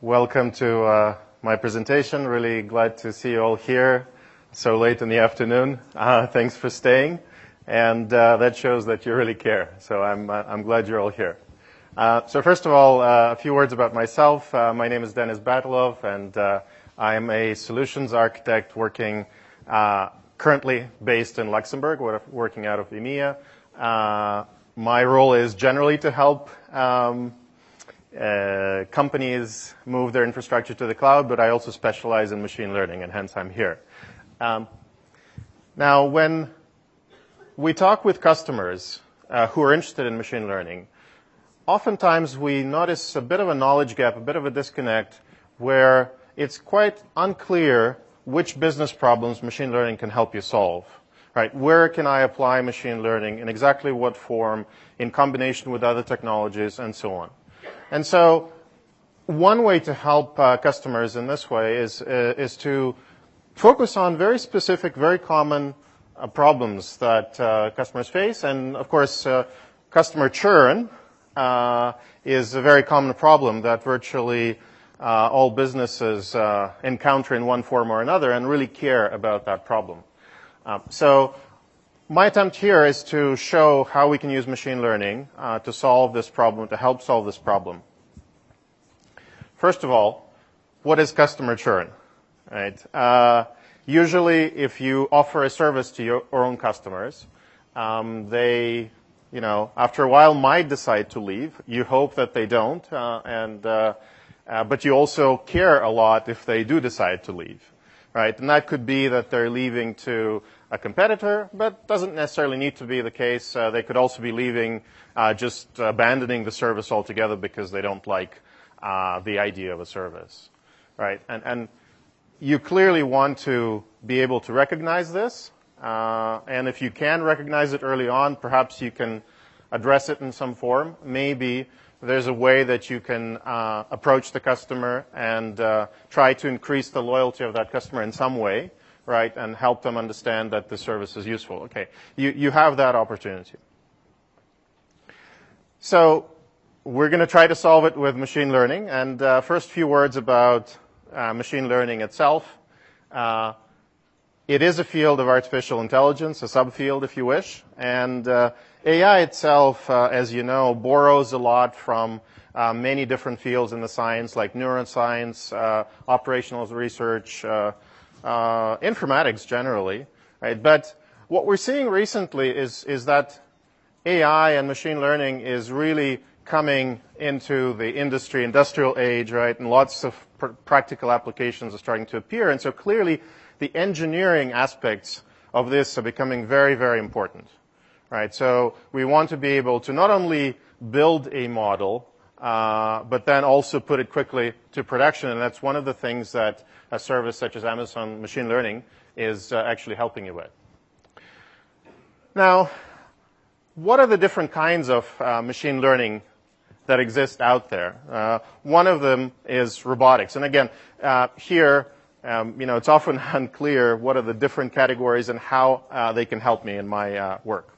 Welcome to uh, my presentation. Really glad to see you all here so late in the afternoon. Uh, thanks for staying. And uh, that shows that you really care. So I'm, I'm glad you're all here. Uh, so first of all, uh, a few words about myself. my name is Denis Batalov, and I am a solutions architect working currently based in Luxembourg, working out of EMEA. my role is generally to help um, uh, companies move their infrastructure to the cloud, but I also specialize in machine learning, and hence I'm here. Um, now, when we talk with customers uh, who are interested in machine learning, oftentimes we notice a bit of a knowledge gap, a bit of a disconnect, where it's quite unclear which business problems machine learning can help you solve. Right? Where can I apply machine learning, in exactly what form, in combination with other technologies, and so on. And so one way to help uh, customers in this way is, uh, is to focus on very specific, very common uh, problems that uh, customers face. And of course, uh, customer churn uh, is a very common problem that virtually all businesses encounter in one form or another and really care about that problem. Um, so my attempt here is to show how we can use machine learning to solve this problem, to help solve this problem. First of all, what is customer churn? Right? Uh, usually, if you offer a service to your own customers, um, they, you know, after a while might decide to leave. You hope that they don't, uh, and uh, uh, but you also care a lot if they do decide to leave, right? And that could be that they're leaving to a competitor, but doesn't necessarily need to be the case. Uh, they could also be leaving, uh, just abandoning the service altogether because they don't like uh, the idea of a service, right? And, and you clearly want to be able to recognize this, uh, and if you can recognize it early on, perhaps you can address it in some form. Maybe there's a way that you can uh, approach the customer and uh, try to increase the loyalty of that customer in some way right, and help them understand that the service is useful. Okay, you, you have that opportunity. So we're going to try to solve it with machine learning. And uh, first few words about uh, machine learning itself. Uh, it is a field of artificial intelligence, a subfield, if you wish. And uh, AI itself, uh, as you know, borrows a lot from uh, many different fields in the science, like neuroscience, operational research, uh, informatics generally, right? But what we're seeing recently is, is that AI and machine learning is really coming into the industry, industrial age, right? And lots of pr- practical applications are starting to appear. And so clearly the engineering aspects of this are becoming very, very important, right? So we want to be able to not only build a model, uh, but then also put it quickly to production. And that's one of the things that a service such as Amazon Machine Learning is uh, actually helping you with. Now, what are the different kinds of uh, machine learning that exist out there? Uh, one of them is robotics. And again, uh, here, um, you know, it's often unclear what are the different categories and how uh, they can help me in my uh, work.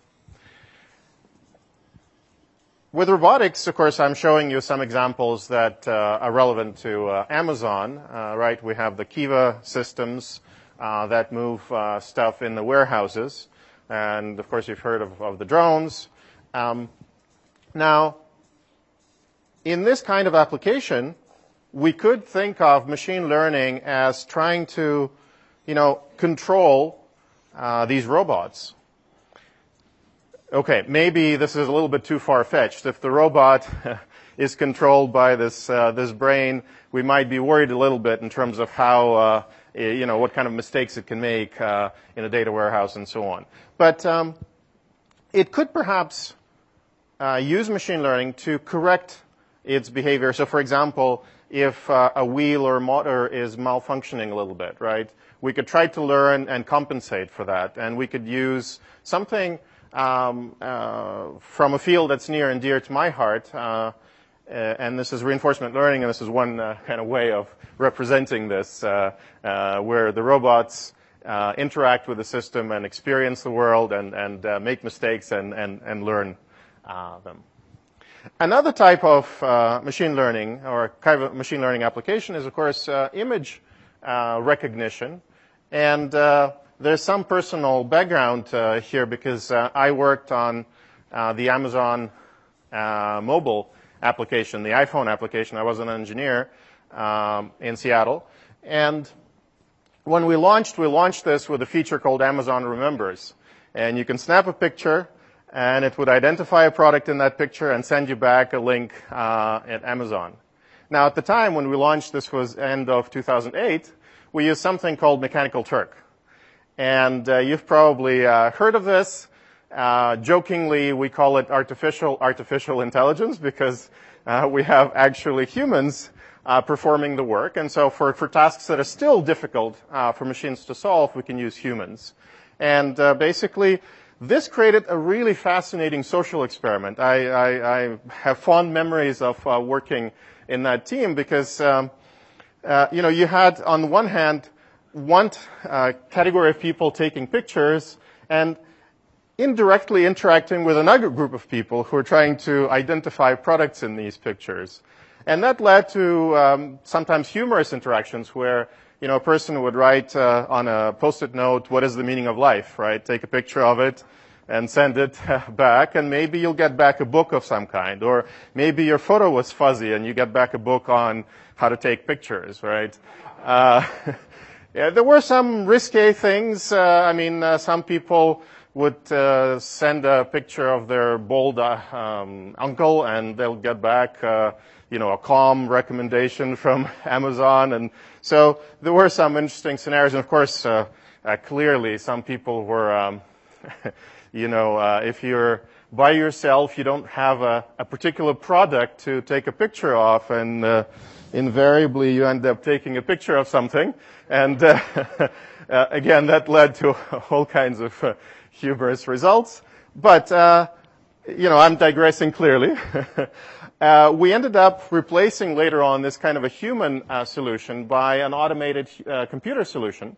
With robotics, of course, I'm showing you some examples that uh, are relevant to uh, Amazon, right? We have the Kiva systems that move stuff in the warehouses. And of course, you've heard of, of the drones. Um, now, in this kind of application, we could think of machine learning as trying to, you know, control uh, these robots okay, maybe this is a little bit too far-fetched. If the robot is controlled by this, uh, this brain, we might be worried a little bit in terms of how, uh, you know, what kind of mistakes it can make uh, in a data warehouse and so on. But um, it could perhaps uh, use machine learning to correct its behavior. So, for example, if uh, a wheel or motor is malfunctioning a little bit, right? We could try to learn and compensate for that, and we could use something um, uh, from a field that's near and dear to my heart. Uh, uh, and this is reinforcement learning, and this is one uh, kind of way of representing this, uh, where the robots interact with the system and experience the world and, and make mistakes and, and, and learn them. Another type of uh, machine learning or kind of machine learning application is, of course, uh, image uh, recognition. And uh, there's some personal background uh, here because uh, I worked on the Amazon mobile application, the iPhone application. I was an engineer um, in Seattle. And when we launched, we launched this with a feature called Amazon Remembers. And you can snap a picture and it would identify a product in that picture and send you back a link uh, at Amazon. Now, at the time when we launched, this was end of 2008, we used something called Mechanical Turk. And uh, you've probably uh, heard of this. Uh, jokingly, we call it artificial artificial intelligence because uh, we have actually humans uh, performing the work. And so for, for tasks that are still difficult for machines to solve, we can use humans. And basically, this created a really fascinating social experiment. I, I, I have fond memories of uh, working in that team because, um, uh, you know, you had on one hand one uh, category of people taking pictures and indirectly interacting with another group of people who are trying to identify products in these pictures. And that led to um, sometimes humorous interactions where you know, a person would write uh, on a post-it note, what is the meaning of life, right? Take a picture of it and send it back, and maybe you'll get back a book of some kind. Or maybe your photo was fuzzy and you get back a book on how to take pictures, right? Uh, yeah, there were some risque things. Uh, I mean, uh, some people would uh, send a picture of their bald uh, um, uncle and they'll get back uh, you know, a calm recommendation from Amazon. And so there were some interesting scenarios. And of course, uh, uh, clearly some people were, um, you know, uh, if you're by yourself, you don't have a, a, particular product to take a picture of. And invariably you end up taking a picture of something. And again, that led to all kinds of humorous results. But, you know, I'm digressing clearly. Uh, we ended up replacing later on this kind of a human uh, solution by an automated uh, computer solution.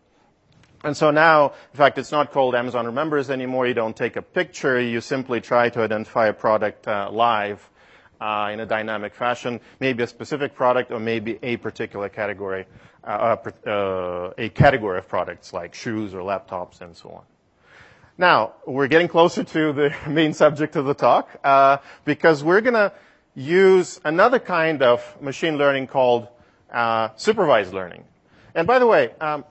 And so now, in fact, it's not called Amazon Remembers anymore. You don't take a picture. You simply try to identify a product uh, live uh, in a dynamic fashion, maybe a specific product or maybe a particular category, uh, a category of products like shoes or laptops and so on. Now, we're getting closer to the main subject of the talk because we're going to use another kind of machine learning called uh, supervised learning. And by the way, um,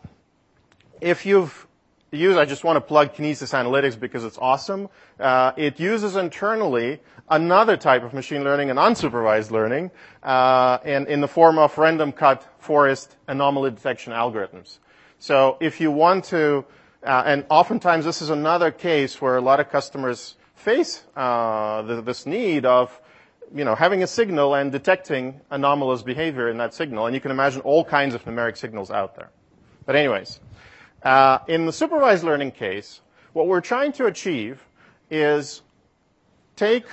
if you've used, I just want to plug Kinesis Analytics because it's awesome. Uh, it uses internally another type of machine learning, an unsupervised learning, uh, in, in the form of random cut forest anomaly detection algorithms. So if you want to, uh, and oftentimes this is another case where a lot of customers face uh, this need of you know, having a signal and detecting anomalous behavior in that signal. And you can imagine all kinds of numeric signals out there. But anyways, uh, in the supervised learning case, what we're trying to achieve is take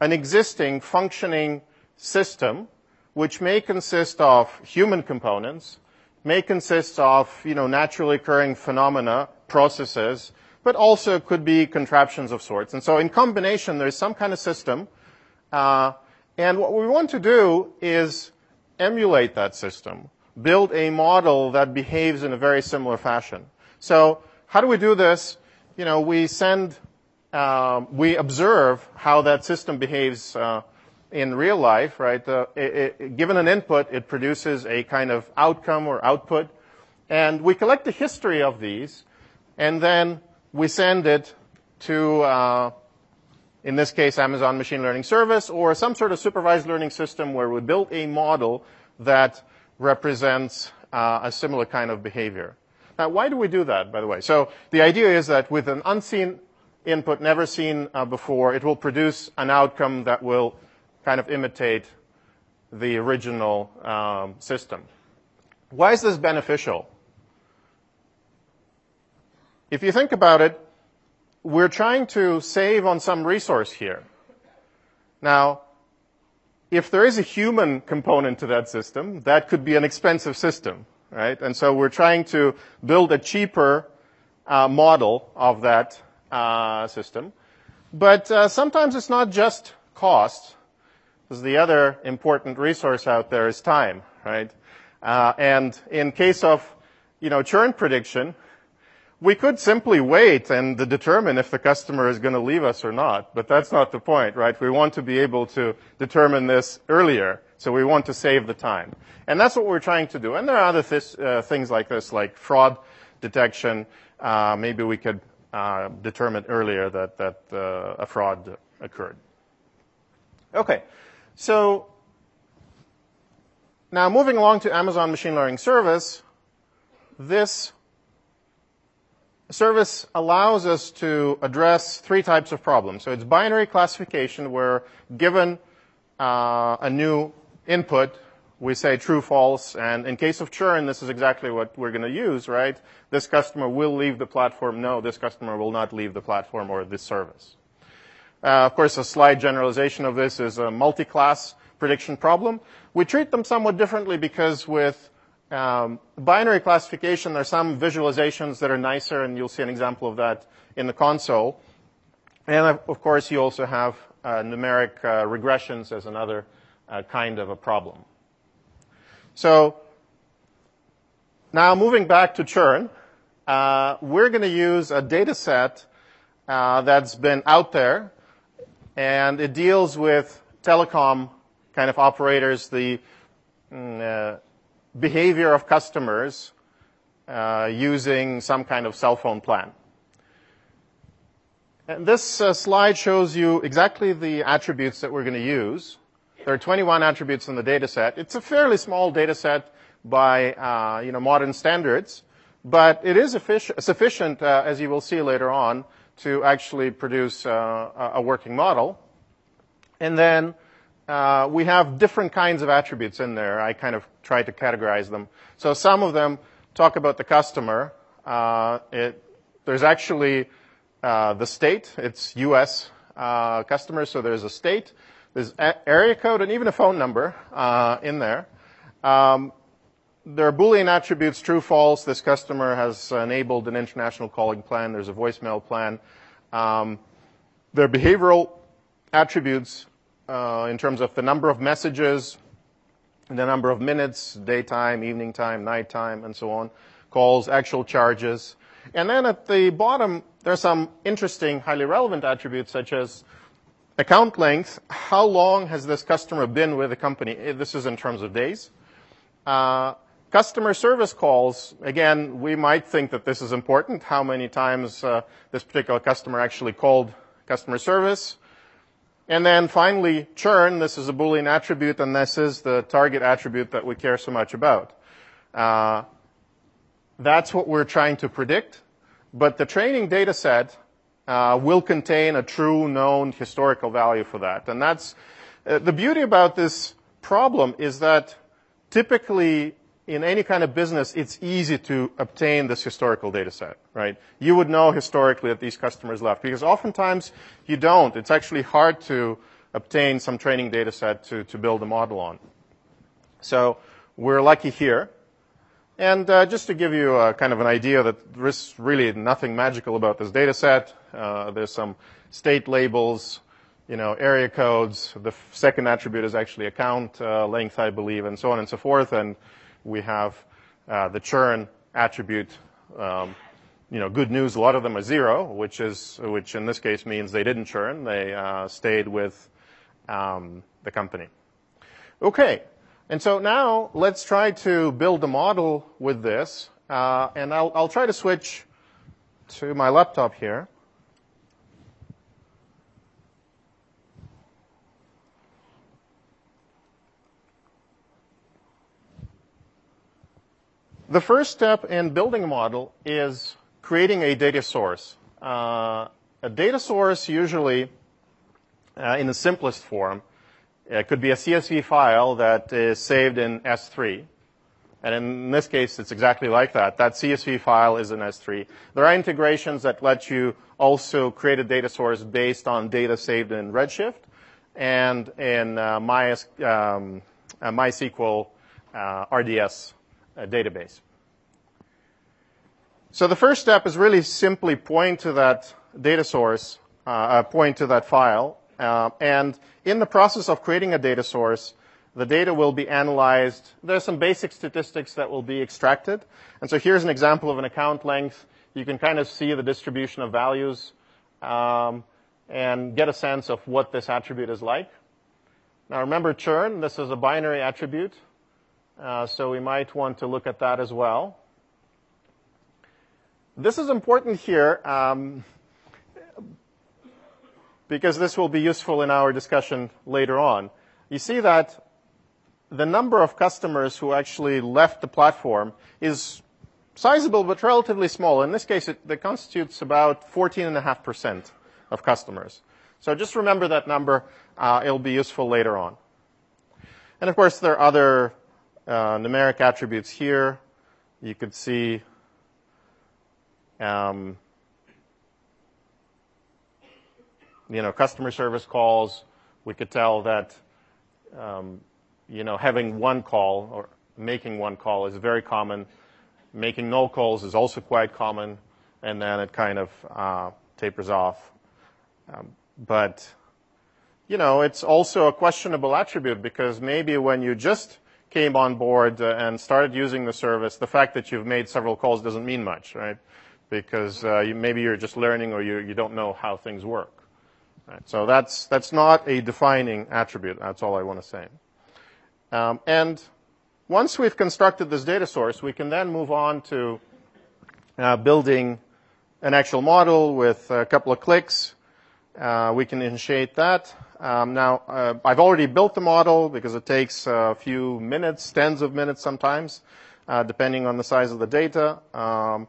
an existing functioning system, which may consist of human components, may consist of, you know, naturally occurring phenomena, processes, but also could be contraptions of sorts. And so in combination, there's some kind of system uh, and what we want to do is emulate that system, build a model that behaves in a very similar fashion. So how do we do this? You know, we send, uh, we observe how that system behaves uh, in real life, right? Uh, it, it, given an input, it produces a kind of outcome or output, and we collect the history of these, and then we send it to uh, in this case, Amazon Machine Learning Service, or some sort of supervised learning system where we build a model that represents uh, a similar kind of behavior. Now, why do we do that, by the way? So the idea is that with an unseen input, never seen uh, before, it will produce an outcome that will kind of imitate the original um, system. Why is this beneficial? If you think about it, we're trying to save on some resource here. Now, if there is a human component to that system, that could be an expensive system, right? And so we're trying to build a cheaper uh, model of that uh, system. But uh, sometimes it's not just cost, because the other important resource out there is time, right? Uh, and in case of, you know, churn prediction, we could simply wait and determine if the customer is going to leave us or not, but that's not the point, right? We want to be able to determine this earlier, so we want to save the time. And that's what we're trying to do. And there are other th- uh, things like this, like fraud detection. Uh, maybe we could uh, determine earlier that, that uh, a fraud occurred. Okay, so now moving along to Amazon Machine Learning Service, this service allows us to address three types of problems. So it's binary classification where given uh, a new input, we say true, false, and in case of churn, this is exactly what we're going to use, right? This customer will leave the platform. No, this customer will not leave the platform or this service. Uh, of course, a slight generalization of this is a multi-class prediction problem. We treat them somewhat differently because with um, binary classification, there are some visualizations that are nicer, and you'll see an example of that in the console. And of course, you also have uh, numeric uh, regressions as another uh, kind of a problem. So now moving back to churn, uh, we're going to use a data set uh, that's been out there, and it deals with telecom kind of operators, the mm, uh, behavior of customers uh, using some kind of cell phone plan. And this uh, slide shows you exactly the attributes that we're going to use. There are 21 attributes in the data set. It's a fairly small data set by uh, you know, modern standards, but it is sufficient, uh, as you will see later on, to actually produce uh, a working model. And then uh, we have different kinds of attributes in there. I kind of try to categorize them. So some of them talk about the customer. Uh, there's actually the state. It's U.S. Customers, so there's a state. There's area code and even a phone number in there. There are Boolean attributes, true, false. This customer has enabled an international calling plan. There's a voicemail plan. Um, there are behavioral attributes uh, in terms of the number of messages, the number of minutes, daytime, evening time, nighttime, and so on, calls, actual charges. And then at the bottom, there are some interesting, highly relevant attributes such as account length. How long has this customer been with the company? This is in terms of days. Uh, customer service calls, again, we might think that this is important, how many times uh, this particular customer actually called customer service. And then finally, churn. This is a Boolean attribute, and this is the target attribute that we care so much about. Uh, that's what we're trying to predict. But the training data set uh, will contain a true known historical value for that. And that's uh, the beauty about this problem is that typically in any kind of business, it's easy to obtain this historical data set, right? You would know historically that these customers left because oftentimes you don't. It's actually hard to obtain some training data set to, to build a model on. So we're lucky here. And uh, just to give you a, kind of an idea that there's really nothing magical about this data set, uh, there's some state labels, you know, area codes. The second attribute is actually account uh, length, I believe, and so on and so forth. And we have uh, the churn attribute. Um, you know, good news, a lot of them are zero, which is, which in this case means they didn't churn. They uh, stayed with um, the company. Okay. And so now let's try to build a model with this. Uh, and I'll, I'll try to switch to my laptop here. The first step in building a model is creating a data source. Uh, a data source usually, uh, in the simplest form, it could be a CSV file that is saved in S3. And in this case, it's exactly like that. That CSV file is in S3. There are integrations that let you also create a data source based on data saved in Redshift and in uh, My, um, uh, MySQL uh, RDS uh, database. So the first step is really simply point to that data source, uh, uh, point to that file, uh, and in the process of creating a data source, the data will be analyzed. There are some basic statistics that will be extracted. And so here's an example of an account length. You can kind of see the distribution of values um, and get a sense of what this attribute is like. Now remember churn, this is a binary attribute. Uh, so we might want to look at that as well. This is important here um, because this will be useful in our discussion later on. You see that the number of customers who actually left the platform is sizable but relatively small. In this case, it, it constitutes about 14.5% of customers. So just remember that number. Uh, it'll be useful later on. And of course, there are other uh, numeric attributes here. You could see um, you know, customer service calls. We could tell that um, you know, having one call or making one call is very common. Making no calls is also quite common, and then it kind of uh, tapers off. Um, but you know, it's also a questionable attribute because maybe when you just came on board uh, and started using the service, the fact that you've made several calls doesn't mean much, right? Because uh, you, maybe you're just learning or you, you don't know how things work. Right? So that's that's not a defining attribute. That's all I want to say. Um, and once we've constructed this data source, we can then move on to uh, building an actual model with a couple of clicks. Uh, we can initiate that. Um, now, uh, I've already built the model because it takes a few minutes, tens of minutes sometimes, uh, depending on the size of the data. Um,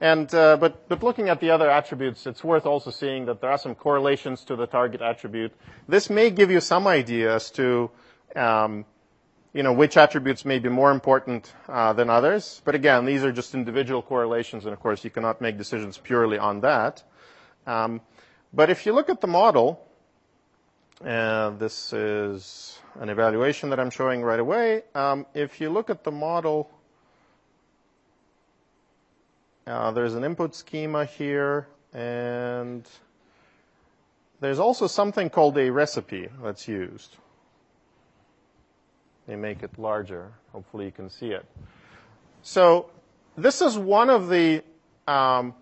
and uh, but but looking at the other attributes, it's worth also seeing that there are some correlations to the target attribute. This may give you some idea as to um, you know, which attributes may be more important uh, than others. But again, these are just individual correlations, and of course, you cannot make decisions purely on that. Um, but if you look at the model, uh, this is an evaluation that I'm showing right away. Um, if you look at the model, uh, there's an input schema here, and there's also something called a recipe that's used. They make it larger. Hopefully you can see it. So this is one of the um,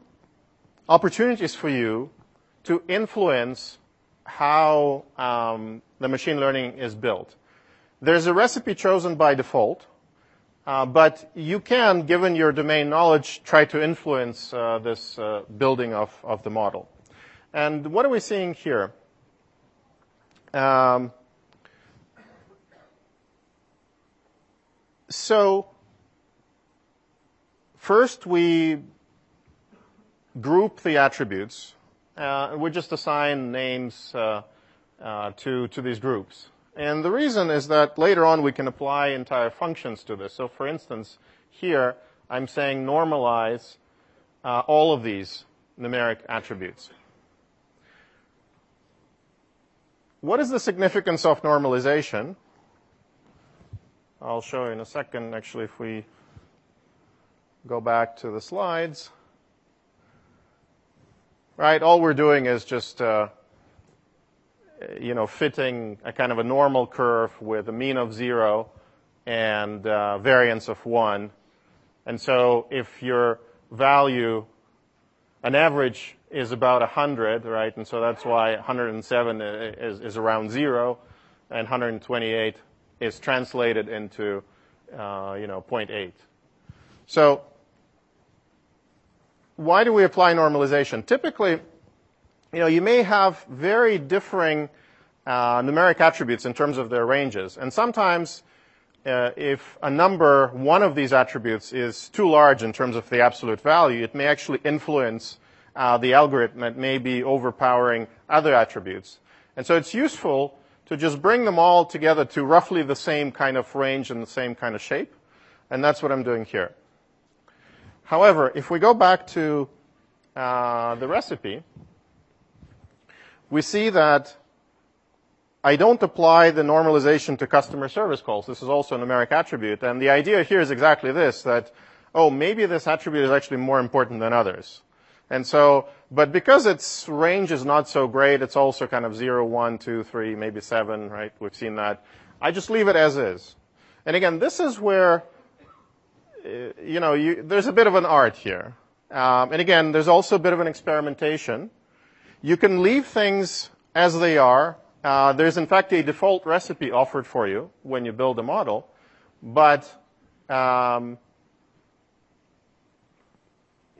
opportunities for you to influence how um, the machine learning is built. There's a recipe chosen by default, uh, but you can, given your domain knowledge, try to influence uh, this uh, building of, of the model. And what are we seeing here? Um, So first we group the attributes. Uh, we just assign names uh, uh, to, to these groups. And the reason is that later on we can apply entire functions to this. So for instance, here I'm saying normalize uh, all of these numeric attributes. What is the significance of normalization? I'll show you in a second, actually, if we go back to the slides. Right, all we're doing is just, uh, you know, fitting a kind of a normal curve with a mean of zero and uh, variance of one. And so if your value, an average is about 100, right? And so that's why 107 is, is around zero and 128 is translated into, uh, you know, 0.8. Why do we apply normalization? Typically, you know, you may have very differing uh, numeric attributes in terms of their ranges. And sometimes uh, if a number, one of these attributes is too large in terms of the absolute value, it may actually influence uh, the algorithm. It may be overpowering other attributes. And so it's useful to just bring them all together to roughly the same kind of range and the same kind of shape. And that's what I'm doing here. However, if we go back to uh, the recipe, we see that I don't apply the normalization to customer service calls. This is also a numeric attribute. And the idea here is exactly this, that, oh, maybe this attribute is actually more important than others. And so, but because its range is not so great, it's also kind of 0, 1, 2, 3, maybe 7, right? We've seen that. I just leave it as is. And again, this is where, you know, you, there's a bit of an art here. Um, and again, there's also a bit of an experimentation. You can leave things as they are. Uh, there's in fact a default recipe offered for you when you build a model, but um,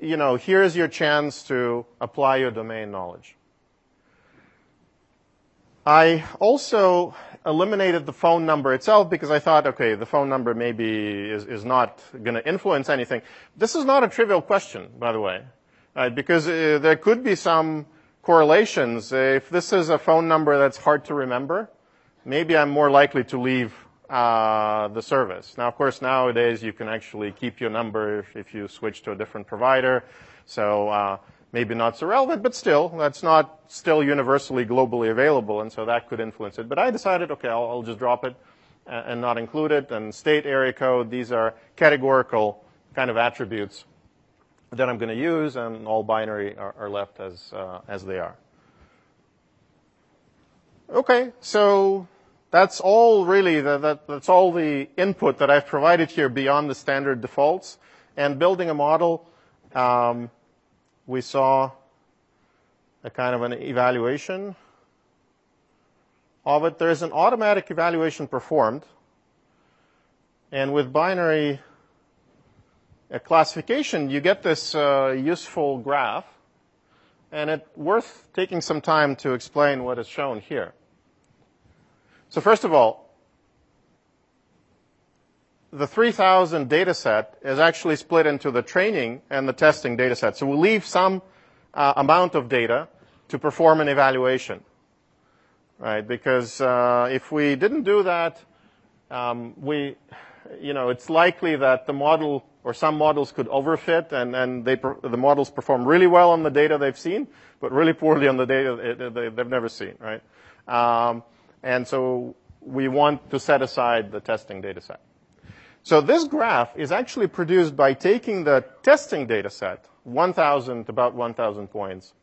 you know, here's your chance to apply your domain knowledge. I also eliminated the phone number itself because I thought, okay, the phone number maybe is, is not going to influence anything. This is not a trivial question, by the way, right? because uh, there could be some correlations. If this is a phone number that's hard to remember, maybe I'm more likely to leave uh, the service. Now, of course, nowadays you can actually keep your number if, if you switch to a different provider. So uh, maybe not so relevant, but still, that's not still universally globally available, and so that could influence it. But I decided, okay, I'll, I'll just drop it and, and not include it. And state area code, these are categorical kind of attributes that I'm going to use, and all binary are, are left as uh, as they are. Okay, so that's all really, the, that, that's all the input that I've provided here beyond the standard defaults. And building a model, um, we saw a kind of an evaluation of it. There's an automatic evaluation performed. And with binary classification, you get this uh, useful graph. And it's worth taking some time to explain what is shown here. So first of all, the 3000 data set is actually split into the training and the testing data set. So we leave some uh, amount of data to perform an evaluation, right? Because uh, if we didn't do that, um, we, you know, it's likely that the model or some models could overfit and, and they, the models perform really well on the data they've seen, but really poorly on the data they've never seen, right? Um, and so we want to set aside the testing data set. So this graph is actually produced by taking the testing data set, 1,000, about 1,000 points,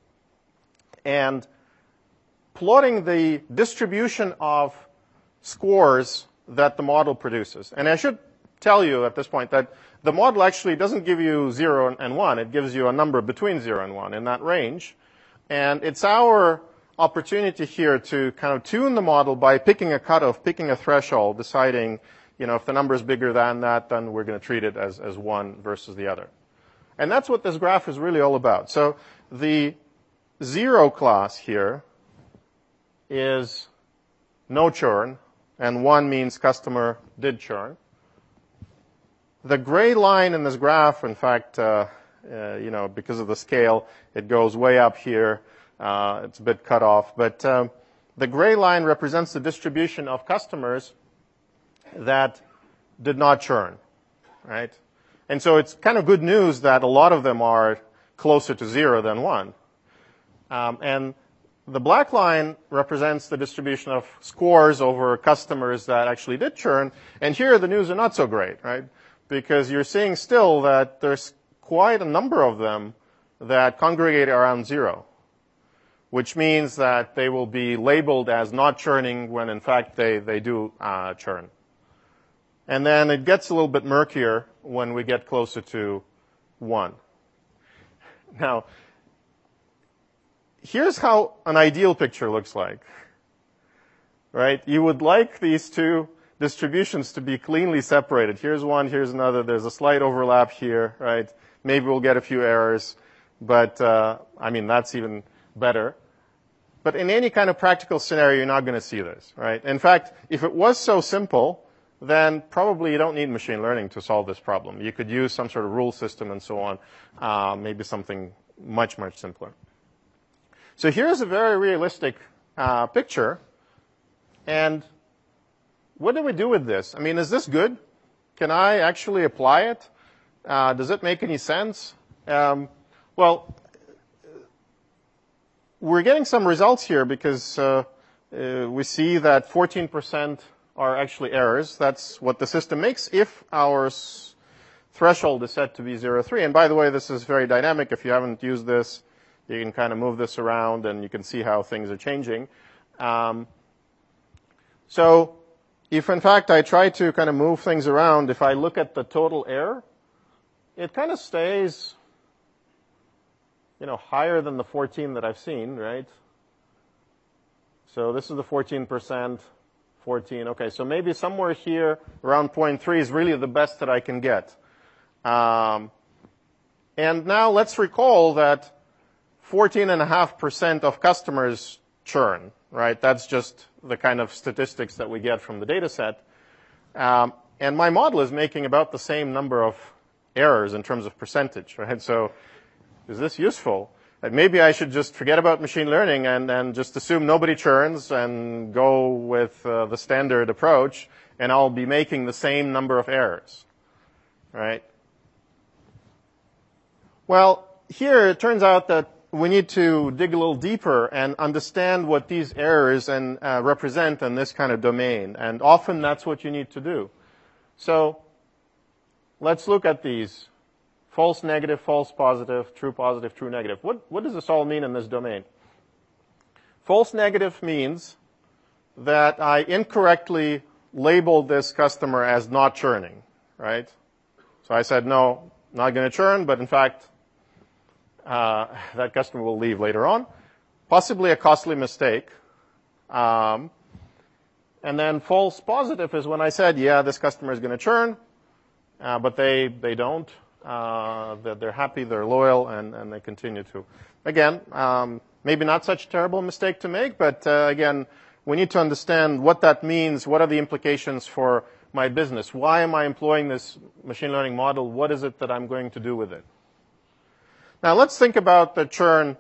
and plotting the distribution of scores that the model produces. And I should tell you at this point that the model actually doesn't give you 0 and 1. It gives you a number between 0 and 1 in that range. And it's our opportunity here to kind of tune the model by picking a cutoff, picking a threshold, deciding, you know, if the number is bigger than that, then we're going to treat it as, as one versus the other. And that's what this graph is really all about. So the zero class here is no churn, and one means customer did churn. The gray line in this graph, in fact, uh, uh, you know, because of the scale, it goes way up here. Uh, it's a bit cut off. But um, the gray line represents the distribution of customers that did not churn, right? And so it's kind of good news that a lot of them are closer to zero than one. Um, and the black line represents the distribution of scores over customers that actually did churn. And here the news are not so great, right? Because you're seeing still that there's quite a number of them that congregate around zero which means that they will be labeled as not churning when in fact they, they do uh, churn. And then it gets a little bit murkier when we get closer to 1. Now, here's how an ideal picture looks like. Right? You would like these two distributions to be cleanly separated. Here's one, here's another. There's a slight overlap here, right? Maybe we'll get a few errors, but uh, I mean that's even better. But in any kind of practical scenario, you're not going to see this, right? In fact, if it was so simple, then probably you don't need machine learning to solve this problem. You could use some sort of rule system and so on, uh, maybe something much, much simpler. So here's a very realistic uh, picture. And what do we do with this? I mean, is this good? Can I actually apply it? Uh, does it make any sense? Um, well, we're getting some results here because uh, uh, we see that 14% are actually errors. That's what the system makes if our threshold is set to be 0, 3. And by the way, this is very dynamic. If you haven't used this, you can kind of move this around and you can see how things are changing. Um, so if in fact I try to kind of move things around, if I look at the total error, it kind of stays, you know, higher than the 14 that I've seen, right? So this is the 14%, 14. Okay, so maybe somewhere here around 0.3 is really the best that I can get. Um, and now let's recall that 14.5% of customers churn, right? That's just the kind of statistics that we get from the data set. Um, and my model is making about the same number of errors in terms of percentage, right? So is this useful? Maybe I should just forget about machine learning and, and just assume nobody churns and go with uh, the standard approach, and I'll be making the same number of errors, right? Well, here it turns out that we need to dig a little deeper and understand what these errors and uh, represent in this kind of domain. And often that's what you need to do. So let's look at these. False negative, false positive, true positive, true negative. What, what does this all mean in this domain? False negative means that I incorrectly labeled this customer as not churning, right? So I said, no, not going to churn, but in fact, uh, that customer will leave later on. Possibly a costly mistake. Um, and then false positive is when I said, yeah, this customer is going to churn, uh, but they, they don't. Uh, that they're happy, they're loyal, and, and they continue to. Again, um, maybe not such a terrible mistake to make, but uh, again, we need to understand what that means. What are the implications for my business? Why am I employing this machine learning model? What is it that I'm going to do with it? Now let's think about the churn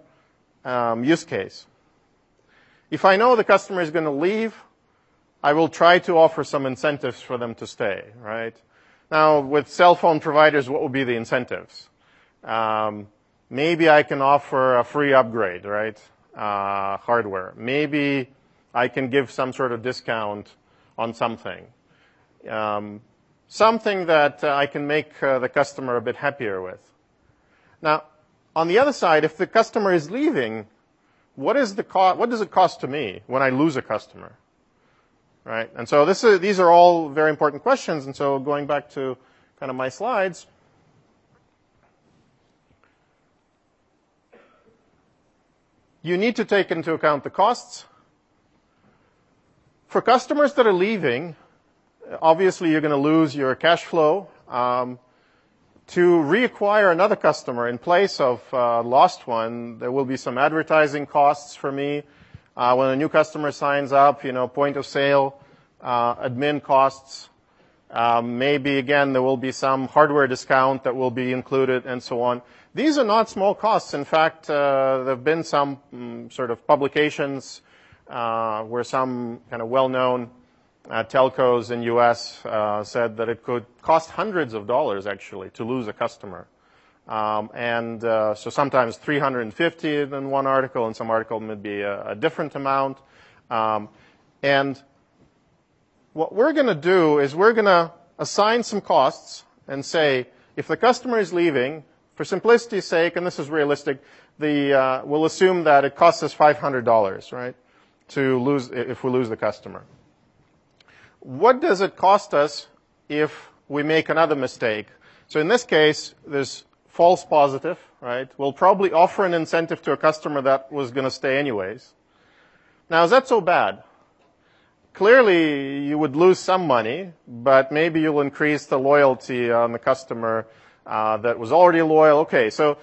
um, use case. If I know the customer is going to leave, I will try to offer some incentives for them to stay, right? Now, with cell phone providers, what would be the incentives? Um, maybe I can offer a free upgrade, right? Uh, hardware. Maybe I can give some sort of discount on something. Um, something that uh, I can make uh, the customer a bit happier with. Now, on the other side, if the customer is leaving, what is the co- what does it cost to me when I lose a customer? Right? And so is, these are all very important questions. And so going back to kind of my slides, you need to take into account the costs. For customers that are leaving, obviously you're going to lose your cash flow. Um, to reacquire another customer in place of uh, lost one, there will be some advertising costs for me. Uh, when a new customer signs up, you know, point of sale, uh, admin costs. Um, maybe again, there will be some hardware discount that will be included and so on. These are not small costs. In fact, uh, there have been some um, sort of publications where some kind of well-known telcos in U.S. Said that it could cost hundreds of dollars actually to lose a customer. Um, and uh, so sometimes 350 in one article, and some article may be a, a different amount. Um, and what we're going to do is we're going to assign some costs and say, if the customer is leaving, for simplicity's sake, and this is realistic, the, uh, we'll assume that it costs us $500, right, to lose, if we lose the customer. What does it cost us if we make another mistake? So in this case, there's false positive, right? We'll probably offer an incentive to a customer that was going to stay anyways. Now, is that so bad? Clearly, you would lose some money, but maybe you'll increase the loyalty on the customer uh, that was already loyal. Okay, so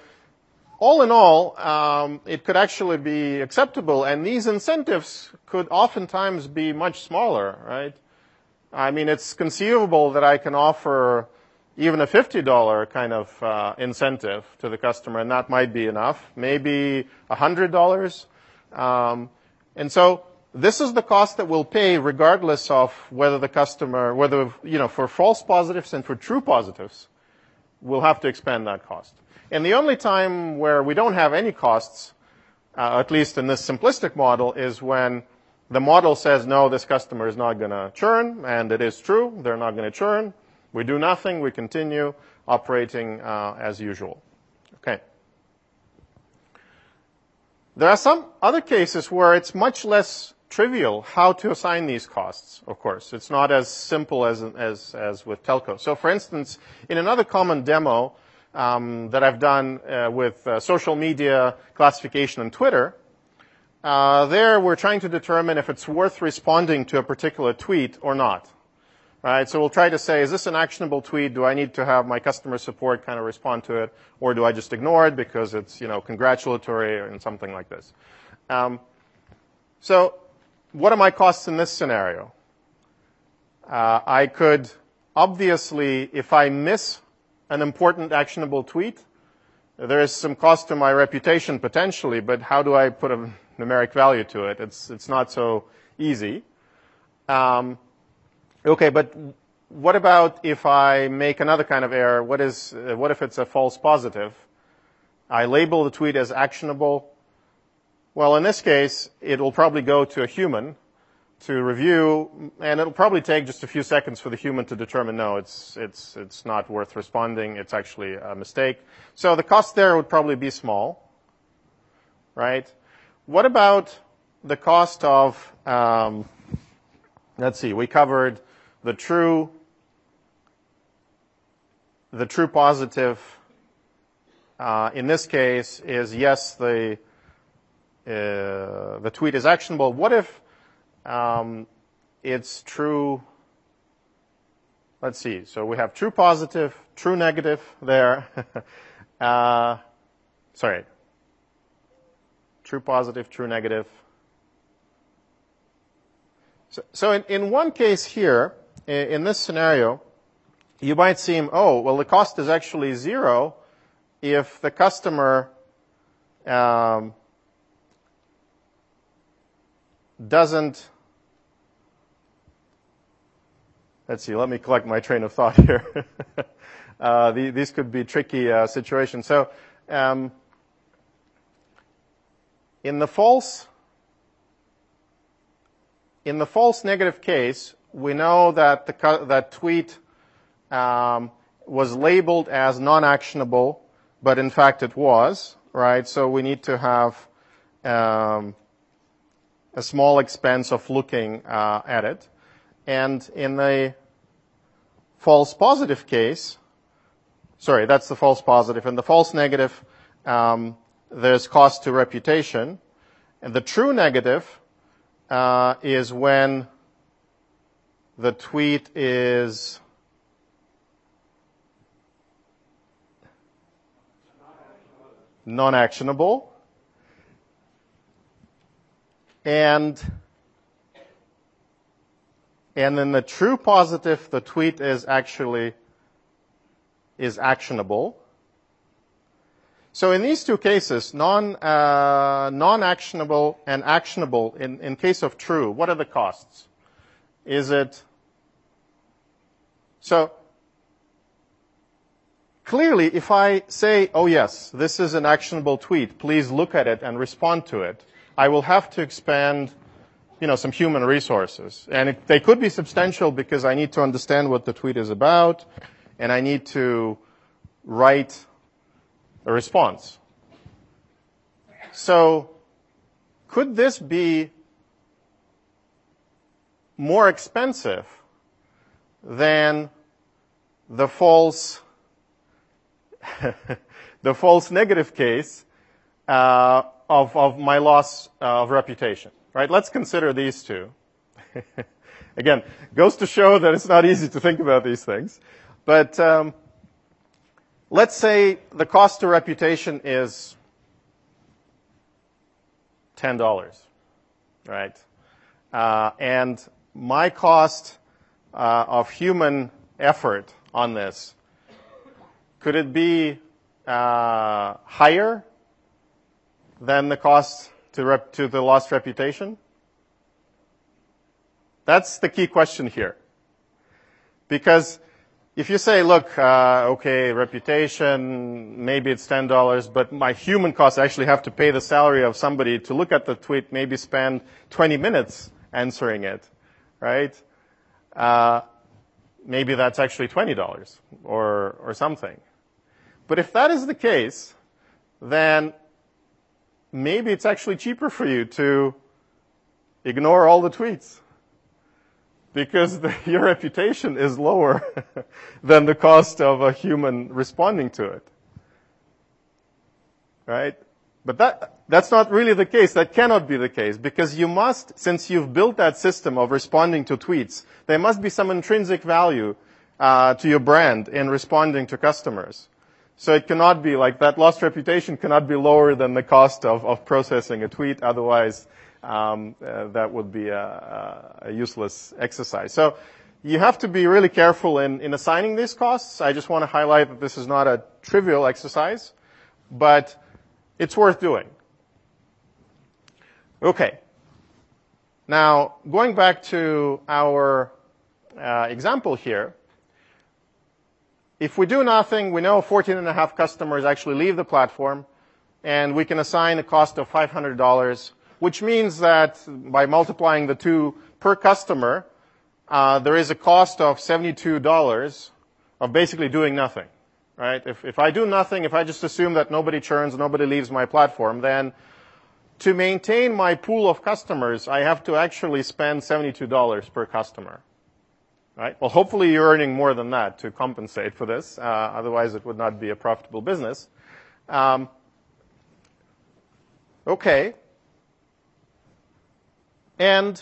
all in all, um, it could actually be acceptable, and these incentives could oftentimes be much smaller, right? I mean, it's conceivable that I can offer even a $50 kind of uh, incentive to the customer, and that might be enough. Maybe $100. Um, and so this is the cost that we'll pay regardless of whether the customer, whether, you know, for false positives and for true positives, we'll have to expand that cost. And the only time where we don't have any costs, uh, at least in this simplistic model, is when the model says, no, this customer is not going to churn, and it is true, they're not going to churn. We do nothing. We continue operating uh, as usual. Okay. There are some other cases where it's much less trivial how to assign these costs, of course. It's not as simple as, as, as with telco. So for instance, in another common demo um, that I've done uh, with uh, social media classification on Twitter, uh, there we're trying to determine if it's worth responding to a particular tweet or not. Right? So we'll try to say, is this an actionable tweet? Do I need to have my customer support kind of respond to it? Or do I just ignore it because it's, you know, congratulatory and something like this? Um, so what are my costs in this scenario? Uh, I could obviously, if I miss an important actionable tweet, there is some cost to my reputation potentially, but how do I put a numeric value to it? It's, it's not so easy. Um, okay, but what about if I make another kind of error? What is, uh, what if it's a false positive? I label the tweet as actionable. Well, in this case, it will probably go to a human to review, and it'll probably take just a few seconds for the human to determine, no, it's, it's, it's not worth responding. It's actually a mistake. So the cost there would probably be small, right? What about the cost of, um, let's see, we covered the true, the true positive, uh, in this case is yes, the, uh, the tweet is actionable. What if um, it's true? Let's see. So we have true positive, true negative there. uh, sorry. True positive, true negative. So, so in, in one case here, in, this scenario, you might seem, oh, well, the cost is actually zero if the customer um, doesn't, let's see, let me collect my train of thought here. uh, the, these could be tricky uh, situations. So, um, in the false, in the false negative case, we know that the that tweet um, was labeled as non-actionable, but in fact it was, right? So we need to have um, a small expense of looking uh, at it. And in the false positive case, sorry, that's the false positive. In the false negative, um, there's cost to reputation. And the true negative uh, is when the tweet is non-actionable. And, and then the true positive, the tweet is actually, is actionable. So in these two cases, non, uh, non-actionable and actionable, in, in case of true, what are the costs? Is it, so clearly if I say, oh yes, this is an actionable tweet, please look at it and respond to it, I will have to expand, you know, some human resources. And it, they could be substantial because I need to understand what the tweet is about, and I need to write a response. So, could this be more expensive than the false, the false negative case uh, of, of my loss of reputation, right? Let's consider these two. Again, goes to show that it's not easy to think about these things. But um, let's say the cost to reputation is ten dollars, right? Uh, and my cost uh, of human effort on this could it be uh, higher than the cost to, rep- to the lost reputation? That's the key question here. Because if you say, look, uh, okay, reputation, maybe it's ten dollars, but my human costs I actually have to pay the salary of somebody to look at the tweet, maybe spend 20 minutes answering it, right? Uh, maybe that's actually $20 or, or something. But if that is the case, then maybe it's actually cheaper for you to ignore all the tweets because the, your reputation is lower than the cost of a human responding to it. Right? But that, that's not really the case. That cannot be the case because you must, since you've built that system of responding to tweets, there must be some intrinsic value uh, to your brand in responding to customers. So it cannot be like that lost reputation cannot be lower than the cost of, of processing a tweet. Otherwise, um, uh, that would be a, a, useless exercise. So you have to be really careful in, in assigning these costs. I just want to highlight that this is not a trivial exercise, but it's worth doing. Okay. Now, going back to our uh, example here, if we do nothing, we know 14 and a half customers actually leave the platform, and we can assign a cost of $500, which means that by multiplying the two per customer, uh, there is a cost of $72 of basically doing nothing. Right? If, if I do nothing, if I just assume that nobody churns, nobody leaves my platform, then to maintain my pool of customers, I have to actually spend $72 per customer. Right? Well, hopefully you're earning more than that to compensate for this. Uh, otherwise, it would not be a profitable business. Um, okay. And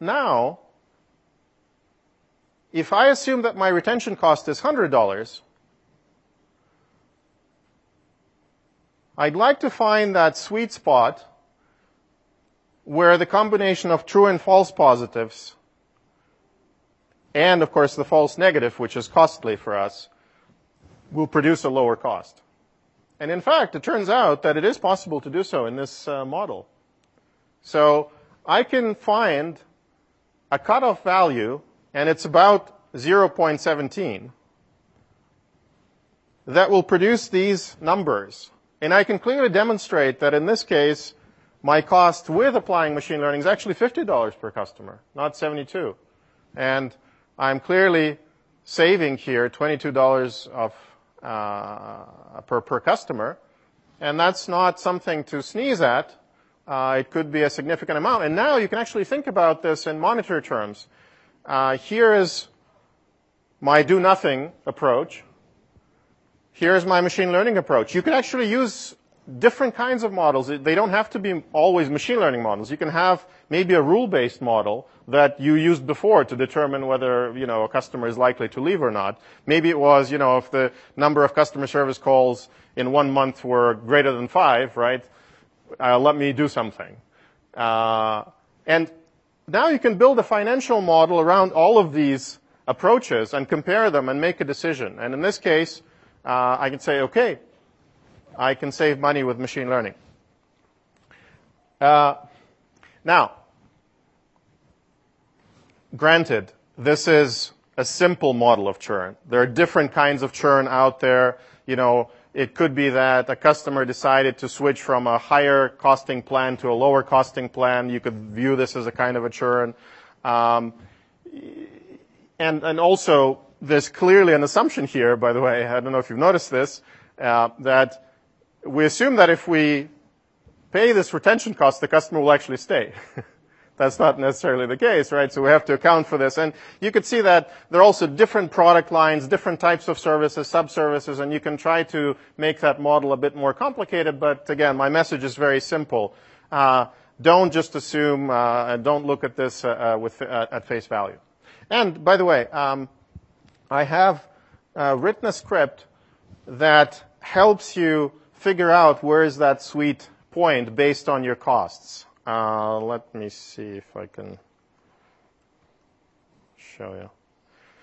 now, if I assume that my retention cost is $100, I'd like to find that sweet spot where the combination of true and false positives and of course the false negative, which is costly for us, will produce a lower cost. And in fact, it turns out that it is possible to do so in this uh, model. So I can find a cutoff value, and it's about 0.17, that will produce these numbers. And I can clearly demonstrate that in this case, my cost with applying machine learning is actually $50 per customer, not 72. And I'm clearly saving here $22 of, uh, per, per customer. And that's not something to sneeze at. Uh, it could be a significant amount. And now you can actually think about this in monetary terms. Uh, here is my do nothing approach. Here's my machine learning approach. You can actually use different kinds of models. They don't have to be always machine learning models. You can have maybe a rule-based model that you used before to determine whether, you know, a customer is likely to leave or not. Maybe it was, you know, if the number of customer service calls in one month were greater than five, right? Uh, let me do something. Uh, and now you can build a financial model around all of these approaches and compare them and make a decision. And in this case, uh, I can say, okay, I can save money with machine learning. Uh, now, granted, this is a simple model of churn. There are different kinds of churn out there. You know, it could be that a customer decided to switch from a higher costing plan to a lower costing plan. You could view this as a kind of a churn. Um, and, and also, there's clearly an assumption here, by the way, I don't know if you've noticed this, uh, that we assume that if we pay this retention cost, the customer will actually stay. That's not necessarily the case, right? So we have to account for this. And you could see that there are also different product lines, different types of services, sub-services, and you can try to make that model a bit more complicated. But again, my message is very simple. Uh, don't just assume, uh, and don't look at this uh, uh with, at face value. And by the way, um, I have uh, written a script that helps you figure out where is that sweet point based on your costs. Uh, let me see if I can show you.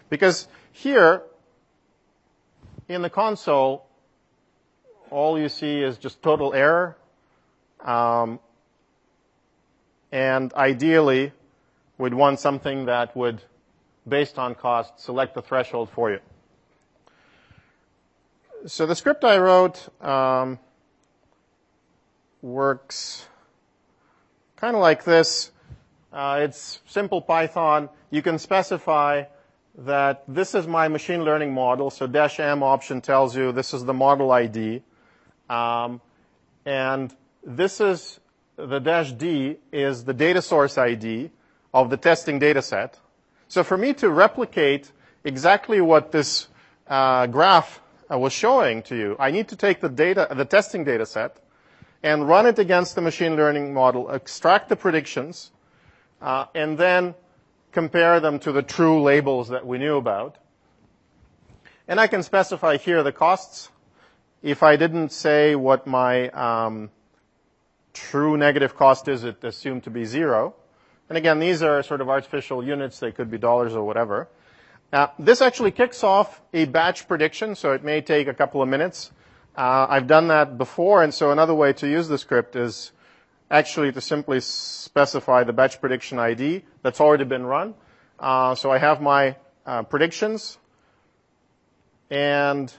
Because here, in the console, all you see is just total error. Um, and ideally, we'd want something that would, based on cost, select the threshold for you so the script I wrote um, works kind of like this. Uh, it's simple Python. You can specify that this is my machine learning model. So dash M option tells you this is the model ID. Um, and this is the dash D is the data source ID of the testing data set. So for me to replicate exactly what this uh, graph uh, was showing to you, I need to take the data, the testing data set, and run it against the machine learning model, extract the predictions, uh, and then compare them to the true labels that we knew about. And I can specify here the costs. If I didn't say what my um, true negative cost is, it assumed to be zero. And again, these are sort of artificial units. They could be dollars or whatever. Uh, this actually kicks off a batch prediction, so it may take a couple of minutes. Uh, I've done that before, and so another way to use the script is actually to simply specify the batch prediction ID that's already been run. Uh, so I have my uh, predictions, and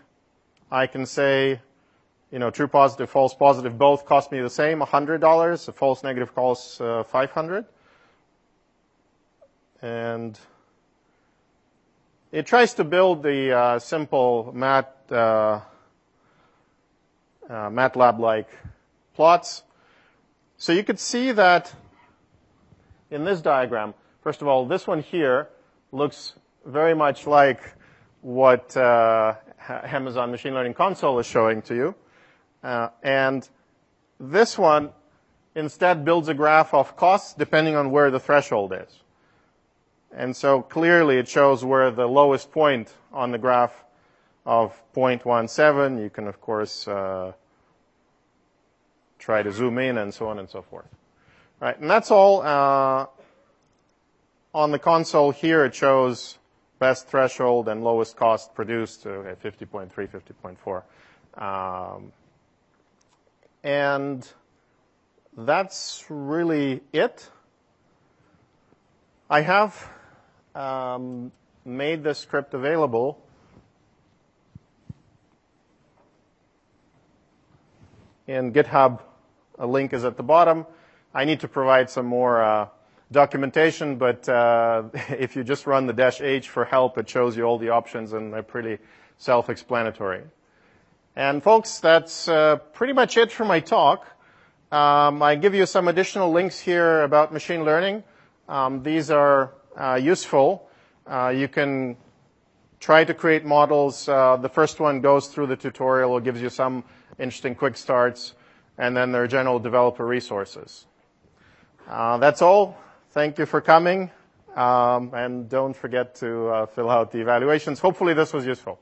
I can say, you know, true positive, false positive, both cost me the same, $100. A false negative costs uh, 500 And it tries to build the uh, simple mat, uh, uh, MATLAB-like plots. So you could see that in this diagram, first of all, this one here looks very much like what uh, Amazon Machine Learning Console is showing to you. Uh, and this one instead builds a graph of costs depending on where the threshold is. And so clearly it shows where the lowest point on the graph of 0.17, you can of course uh, try to zoom in and so on and so forth. Right, and that's all. Uh, on the console here, it shows best threshold and lowest cost produced, okay, 50.3, 50.4. Um, and that's really it. I have um, made the script available in GitHub. A link is at the bottom. I need to provide some more uh, documentation, but uh, if you just run the dash H for help, it shows you all the options and they're pretty self-explanatory. And folks, that's uh, pretty much it for my talk. Um, I give you some additional links here about machine learning. Um, these are useful. Uh, you can try to create models. Uh, the first one goes through the tutorial. It gives you some interesting quick starts. And then there are general developer resources. Uh, that's all. Thank you for coming. Um, and don't forget to uh, fill out the evaluations. Hopefully this was useful.